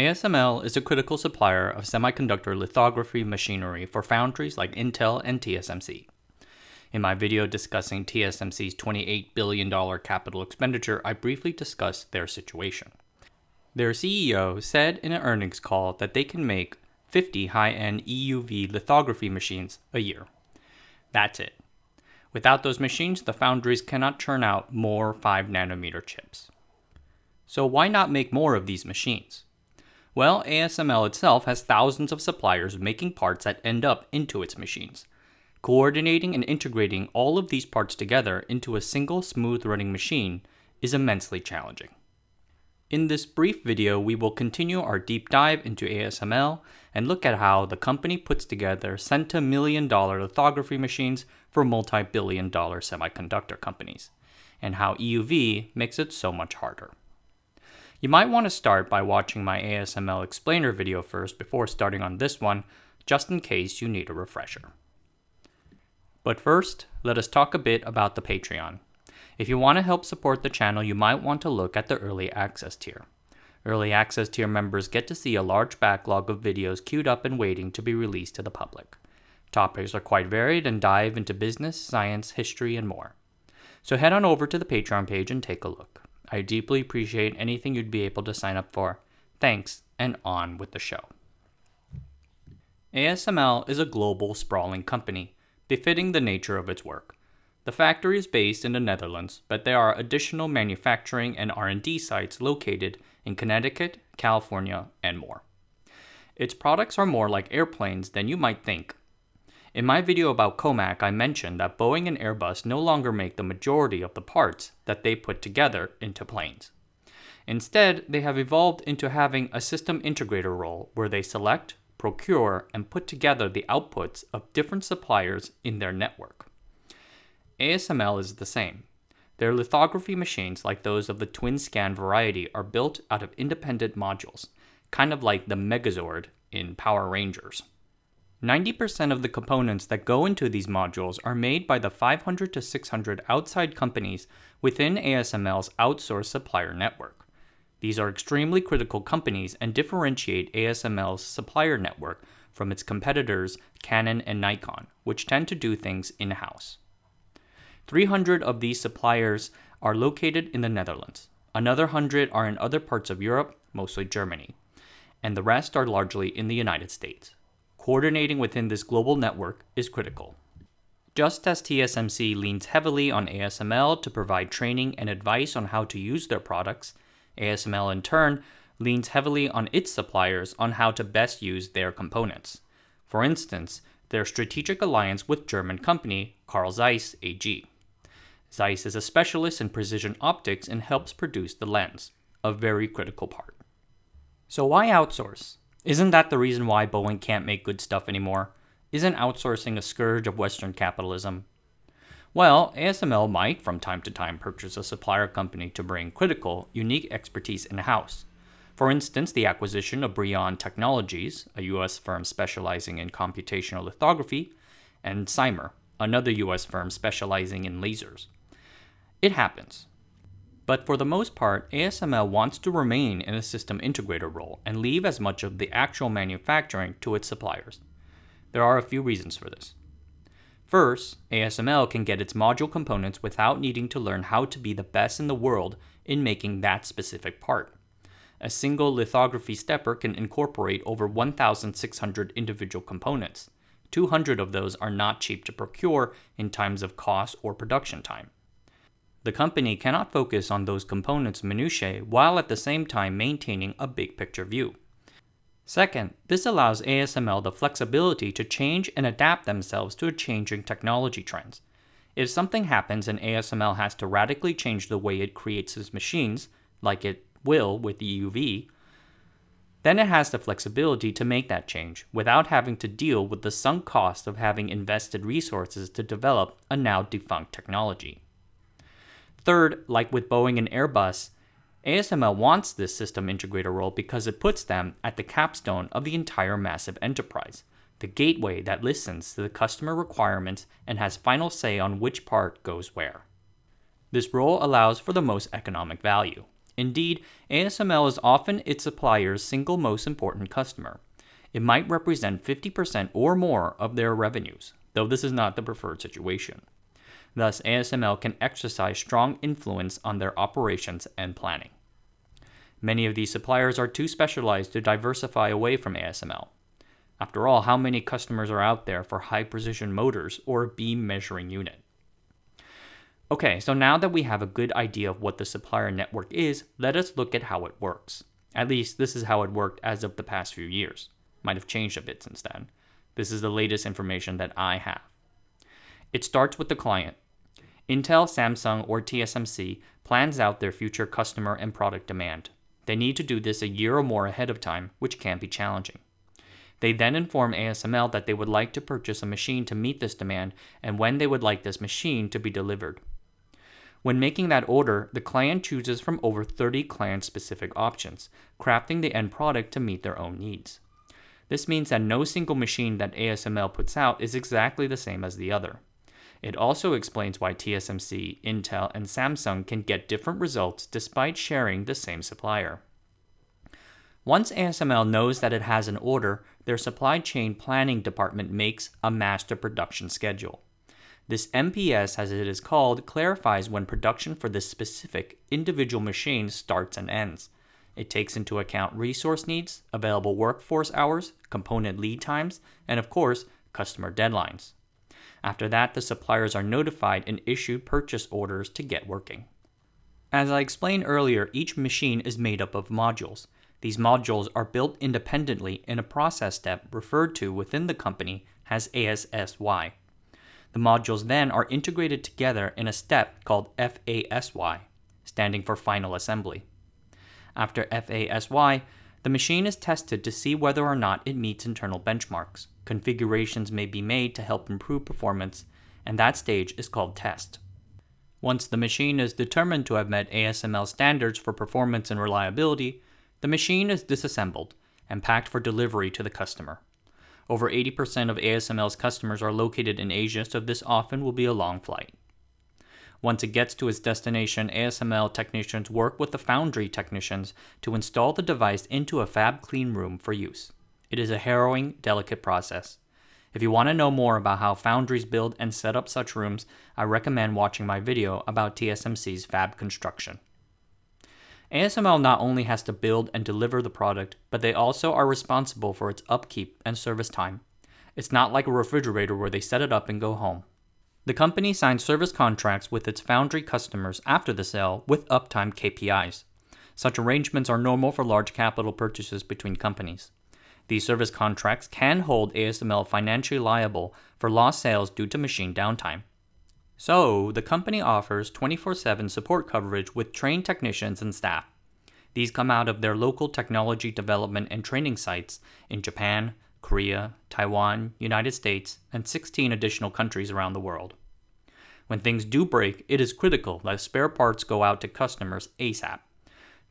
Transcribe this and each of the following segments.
ASML is a critical supplier of semiconductor lithography machinery for foundries like Intel and TSMC. In my video discussing TSMC's $28 billion capital expenditure, I briefly discussed their situation. Their CEO said in an earnings call that they can make 50 high end EUV lithography machines a year. That's it. Without those machines, the foundries cannot churn out more 5 nanometer chips. So, why not make more of these machines? Well, ASML itself has thousands of suppliers making parts that end up into its machines. Coordinating and integrating all of these parts together into a single smooth running machine is immensely challenging. In this brief video, we will continue our deep dive into ASML and look at how the company puts together centimillion dollar lithography machines for multi billion dollar semiconductor companies, and how EUV makes it so much harder. You might want to start by watching my ASML explainer video first before starting on this one, just in case you need a refresher. But first, let us talk a bit about the Patreon. If you want to help support the channel, you might want to look at the Early Access tier. Early Access tier members get to see a large backlog of videos queued up and waiting to be released to the public. Topics are quite varied and dive into business, science, history, and more. So head on over to the Patreon page and take a look. I deeply appreciate anything you'd be able to sign up for. Thanks, and on with the show. ASML is a global, sprawling company befitting the nature of its work. The factory is based in the Netherlands, but there are additional manufacturing and R&D sites located in Connecticut, California, and more. Its products are more like airplanes than you might think. In my video about Comac, I mentioned that Boeing and Airbus no longer make the majority of the parts that they put together into planes. Instead, they have evolved into having a system integrator role where they select, procure, and put together the outputs of different suppliers in their network. ASML is the same. Their lithography machines, like those of the TWINSCAN variety, are built out of independent modules, kind of like the Megazord in Power Rangers. 90% of the components that go into these modules are made by the 500 to 600 outside companies within ASML's outsourced supplier network. These are extremely critical companies and differentiate ASML's supplier network from its competitors Canon and Nikon, which tend to do things in house. 300 of these suppliers are located in the Netherlands. Another 100 are in other parts of Europe, mostly Germany, and the rest are largely in the United States. Coordinating within this global network is critical. Just as TSMC leans heavily on ASML to provide training and advice on how to use their products, ASML, in turn, leans heavily on its suppliers on how to best use their components. For instance, their strategic alliance with German company Carl Zeiss AG. Zeiss is a specialist in precision optics and helps produce the lens, a very critical part. So, why outsource? Isn't that the reason why Boeing can't make good stuff anymore? Isn't outsourcing a scourge of Western capitalism? Well, ASML might from time to time purchase a supplier company to bring critical, unique expertise in house. For instance, the acquisition of Brion Technologies, a US firm specializing in computational lithography, and Cymer, another US firm specializing in lasers. It happens. But for the most part, ASML wants to remain in a system integrator role and leave as much of the actual manufacturing to its suppliers. There are a few reasons for this. First, ASML can get its module components without needing to learn how to be the best in the world in making that specific part. A single lithography stepper can incorporate over 1,600 individual components. 200 of those are not cheap to procure in times of cost or production time. The company cannot focus on those components' minutiae while at the same time maintaining a big picture view. Second, this allows ASML the flexibility to change and adapt themselves to changing technology trends. If something happens and ASML has to radically change the way it creates its machines, like it will with EUV, then it has the flexibility to make that change without having to deal with the sunk cost of having invested resources to develop a now defunct technology. Third, like with Boeing and Airbus, ASML wants this system integrator role because it puts them at the capstone of the entire massive enterprise, the gateway that listens to the customer requirements and has final say on which part goes where. This role allows for the most economic value. Indeed, ASML is often its supplier's single most important customer. It might represent 50% or more of their revenues, though this is not the preferred situation. Thus, ASML can exercise strong influence on their operations and planning. Many of these suppliers are too specialized to diversify away from ASML. After all, how many customers are out there for high precision motors or a beam measuring unit? Okay, so now that we have a good idea of what the supplier network is, let us look at how it works. At least, this is how it worked as of the past few years. Might have changed a bit since then. This is the latest information that I have. It starts with the client. Intel, Samsung, or TSMC plans out their future customer and product demand. They need to do this a year or more ahead of time, which can be challenging. They then inform ASML that they would like to purchase a machine to meet this demand and when they would like this machine to be delivered. When making that order, the client chooses from over 30 client specific options, crafting the end product to meet their own needs. This means that no single machine that ASML puts out is exactly the same as the other. It also explains why TSMC, Intel, and Samsung can get different results despite sharing the same supplier. Once ASML knows that it has an order, their supply chain planning department makes a master production schedule. This MPS, as it is called, clarifies when production for this specific individual machine starts and ends. It takes into account resource needs, available workforce hours, component lead times, and of course, customer deadlines. After that, the suppliers are notified and issued purchase orders to get working. As I explained earlier, each machine is made up of modules. These modules are built independently in a process step referred to within the company as ASSY. The modules then are integrated together in a step called FASY, standing for Final Assembly. After FASY, the machine is tested to see whether or not it meets internal benchmarks. Configurations may be made to help improve performance, and that stage is called test. Once the machine is determined to have met ASML standards for performance and reliability, the machine is disassembled and packed for delivery to the customer. Over 80% of ASML's customers are located in Asia, so this often will be a long flight. Once it gets to its destination, ASML technicians work with the foundry technicians to install the device into a fab clean room for use. It is a harrowing, delicate process. If you want to know more about how foundries build and set up such rooms, I recommend watching my video about TSMC's fab construction. ASML not only has to build and deliver the product, but they also are responsible for its upkeep and service time. It's not like a refrigerator where they set it up and go home. The company signs service contracts with its foundry customers after the sale with uptime KPIs. Such arrangements are normal for large capital purchases between companies. These service contracts can hold ASML financially liable for lost sales due to machine downtime. So, the company offers 24 7 support coverage with trained technicians and staff. These come out of their local technology development and training sites in Japan, Korea, Taiwan, United States, and 16 additional countries around the world. When things do break, it is critical that spare parts go out to customers ASAP.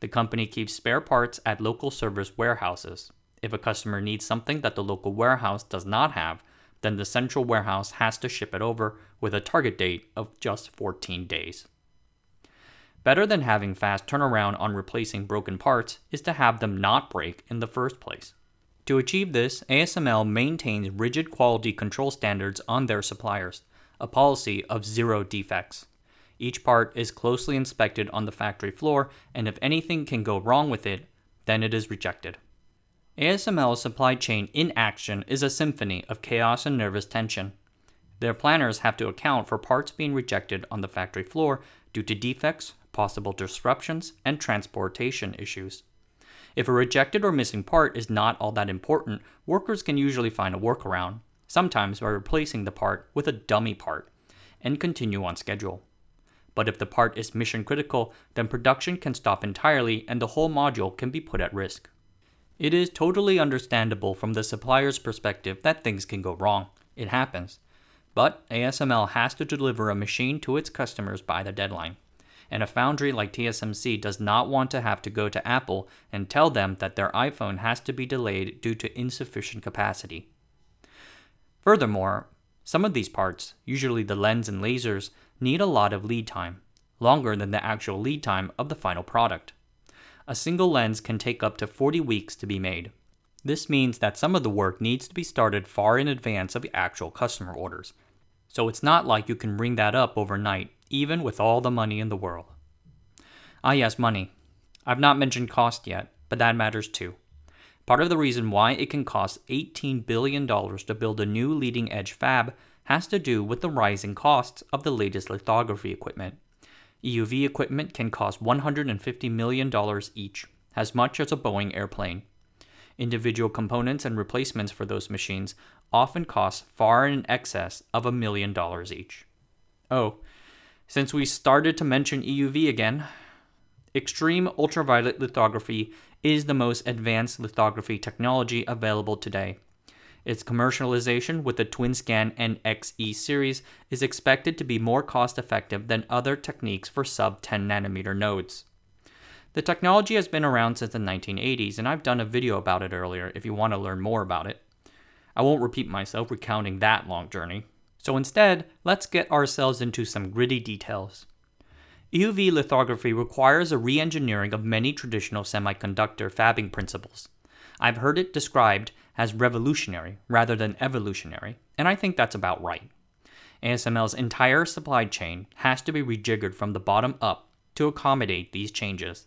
The company keeps spare parts at local service warehouses. If a customer needs something that the local warehouse does not have, then the central warehouse has to ship it over with a target date of just 14 days. Better than having fast turnaround on replacing broken parts is to have them not break in the first place. To achieve this, ASML maintains rigid quality control standards on their suppliers, a policy of zero defects. Each part is closely inspected on the factory floor, and if anything can go wrong with it, then it is rejected. ASML's supply chain in action is a symphony of chaos and nervous tension. Their planners have to account for parts being rejected on the factory floor due to defects, possible disruptions, and transportation issues. If a rejected or missing part is not all that important, workers can usually find a workaround, sometimes by replacing the part with a dummy part, and continue on schedule. But if the part is mission critical, then production can stop entirely and the whole module can be put at risk. It is totally understandable from the supplier's perspective that things can go wrong. It happens. But ASML has to deliver a machine to its customers by the deadline. And a foundry like TSMC does not want to have to go to Apple and tell them that their iPhone has to be delayed due to insufficient capacity. Furthermore, some of these parts, usually the lens and lasers, need a lot of lead time, longer than the actual lead time of the final product. a single lens can take up to 40 weeks to be made. This means that some of the work needs to be started far in advance of the actual customer orders. So it's not like you can ring that up overnight, even with all the money in the world. Ah, yes, money. I've not mentioned cost yet, but that matters too. Part of the reason why it can cost $18 billion to build a new leading edge fab has to do with the rising costs of the latest lithography equipment. EUV equipment can cost $150 million each, as much as a Boeing airplane. Individual components and replacements for those machines often cost far in excess of a million dollars each. Oh, since we started to mention EUV again, extreme ultraviolet lithography is the most advanced lithography technology available today. Its commercialization with the TWINSCAN NXE series is expected to be more cost effective than other techniques for sub 10 nanometer nodes. The technology has been around since the 1980s, and I've done a video about it earlier if you want to learn more about it. I won't repeat myself recounting that long journey. So instead, let's get ourselves into some gritty details. EUV lithography requires a re engineering of many traditional semiconductor fabbing principles. I've heard it described as revolutionary rather than evolutionary, and I think that's about right. ASML's entire supply chain has to be rejiggered from the bottom up to accommodate these changes.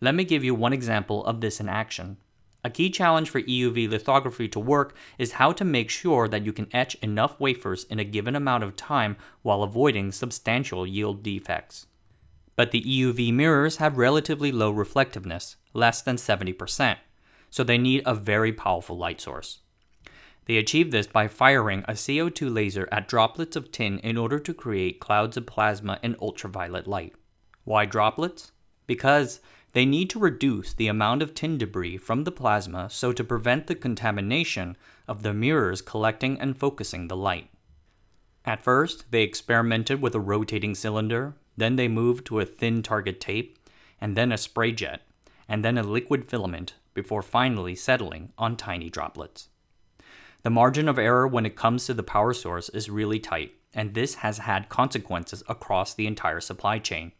Let me give you one example of this in action. A key challenge for EUV lithography to work is how to make sure that you can etch enough wafers in a given amount of time while avoiding substantial yield defects. But the EUV mirrors have relatively low reflectiveness, less than 70%, so they need a very powerful light source. They achieve this by firing a CO2 laser at droplets of tin in order to create clouds of plasma and ultraviolet light. Why droplets? Because they need to reduce the amount of tin debris from the plasma so to prevent the contamination of the mirrors collecting and focusing the light. At first, they experimented with a rotating cylinder, then they moved to a thin target tape, and then a spray jet, and then a liquid filament before finally settling on tiny droplets. The margin of error when it comes to the power source is really tight, and this has had consequences across the entire supply chain.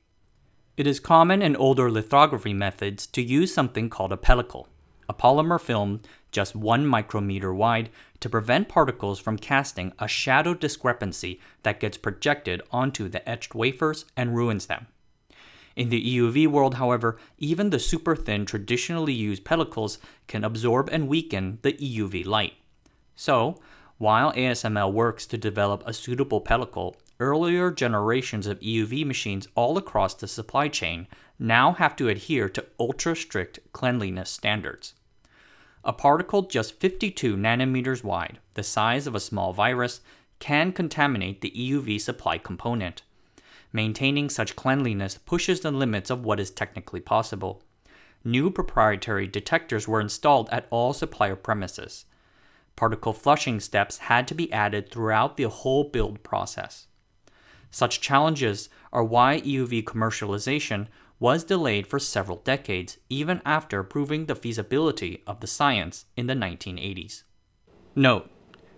It is common in older lithography methods to use something called a pellicle, a polymer film just one micrometer wide to prevent particles from casting a shadow discrepancy that gets projected onto the etched wafers and ruins them. In the EUV world, however, even the super thin traditionally used pellicles can absorb and weaken the EUV light. So, while ASML works to develop a suitable pellicle, earlier generations of EUV machines all across the supply chain now have to adhere to ultra strict cleanliness standards. A particle just 52 nanometers wide, the size of a small virus, can contaminate the EUV supply component. Maintaining such cleanliness pushes the limits of what is technically possible. New proprietary detectors were installed at all supplier premises. Particle flushing steps had to be added throughout the whole build process. Such challenges are why EUV commercialization was delayed for several decades, even after proving the feasibility of the science in the 1980s. Note,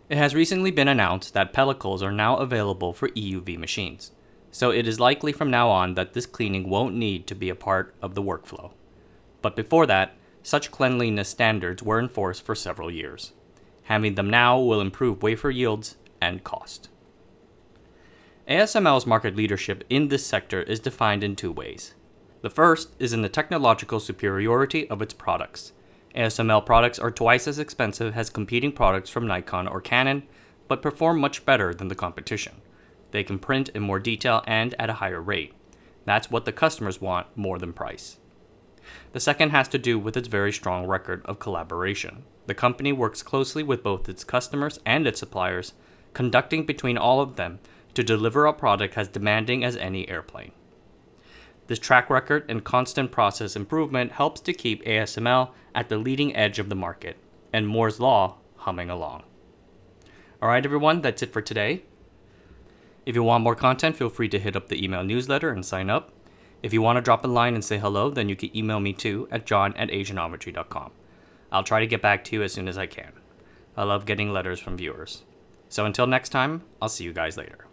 it has recently been announced that pellicles are now available for EUV machines, so it is likely from now on that this cleaning won't need to be a part of the workflow. But before that, such cleanliness standards were enforced for several years. Having them now will improve wafer yields and cost. ASML's market leadership in this sector is defined in two ways. The first is in the technological superiority of its products. ASML products are twice as expensive as competing products from Nikon or Canon, but perform much better than the competition. They can print in more detail and at a higher rate. That's what the customers want more than price. The second has to do with its very strong record of collaboration. The company works closely with both its customers and its suppliers, conducting between all of them to deliver a product as demanding as any airplane. This track record and constant process improvement helps to keep ASML at the leading edge of the market and Moore's Law humming along. Alright, everyone, that's it for today. If you want more content, feel free to hit up the email newsletter and sign up. If you want to drop a line and say hello, then you can email me too at john at asianometry.com. I'll try to get back to you as soon as I can. I love getting letters from viewers. So until next time, I'll see you guys later.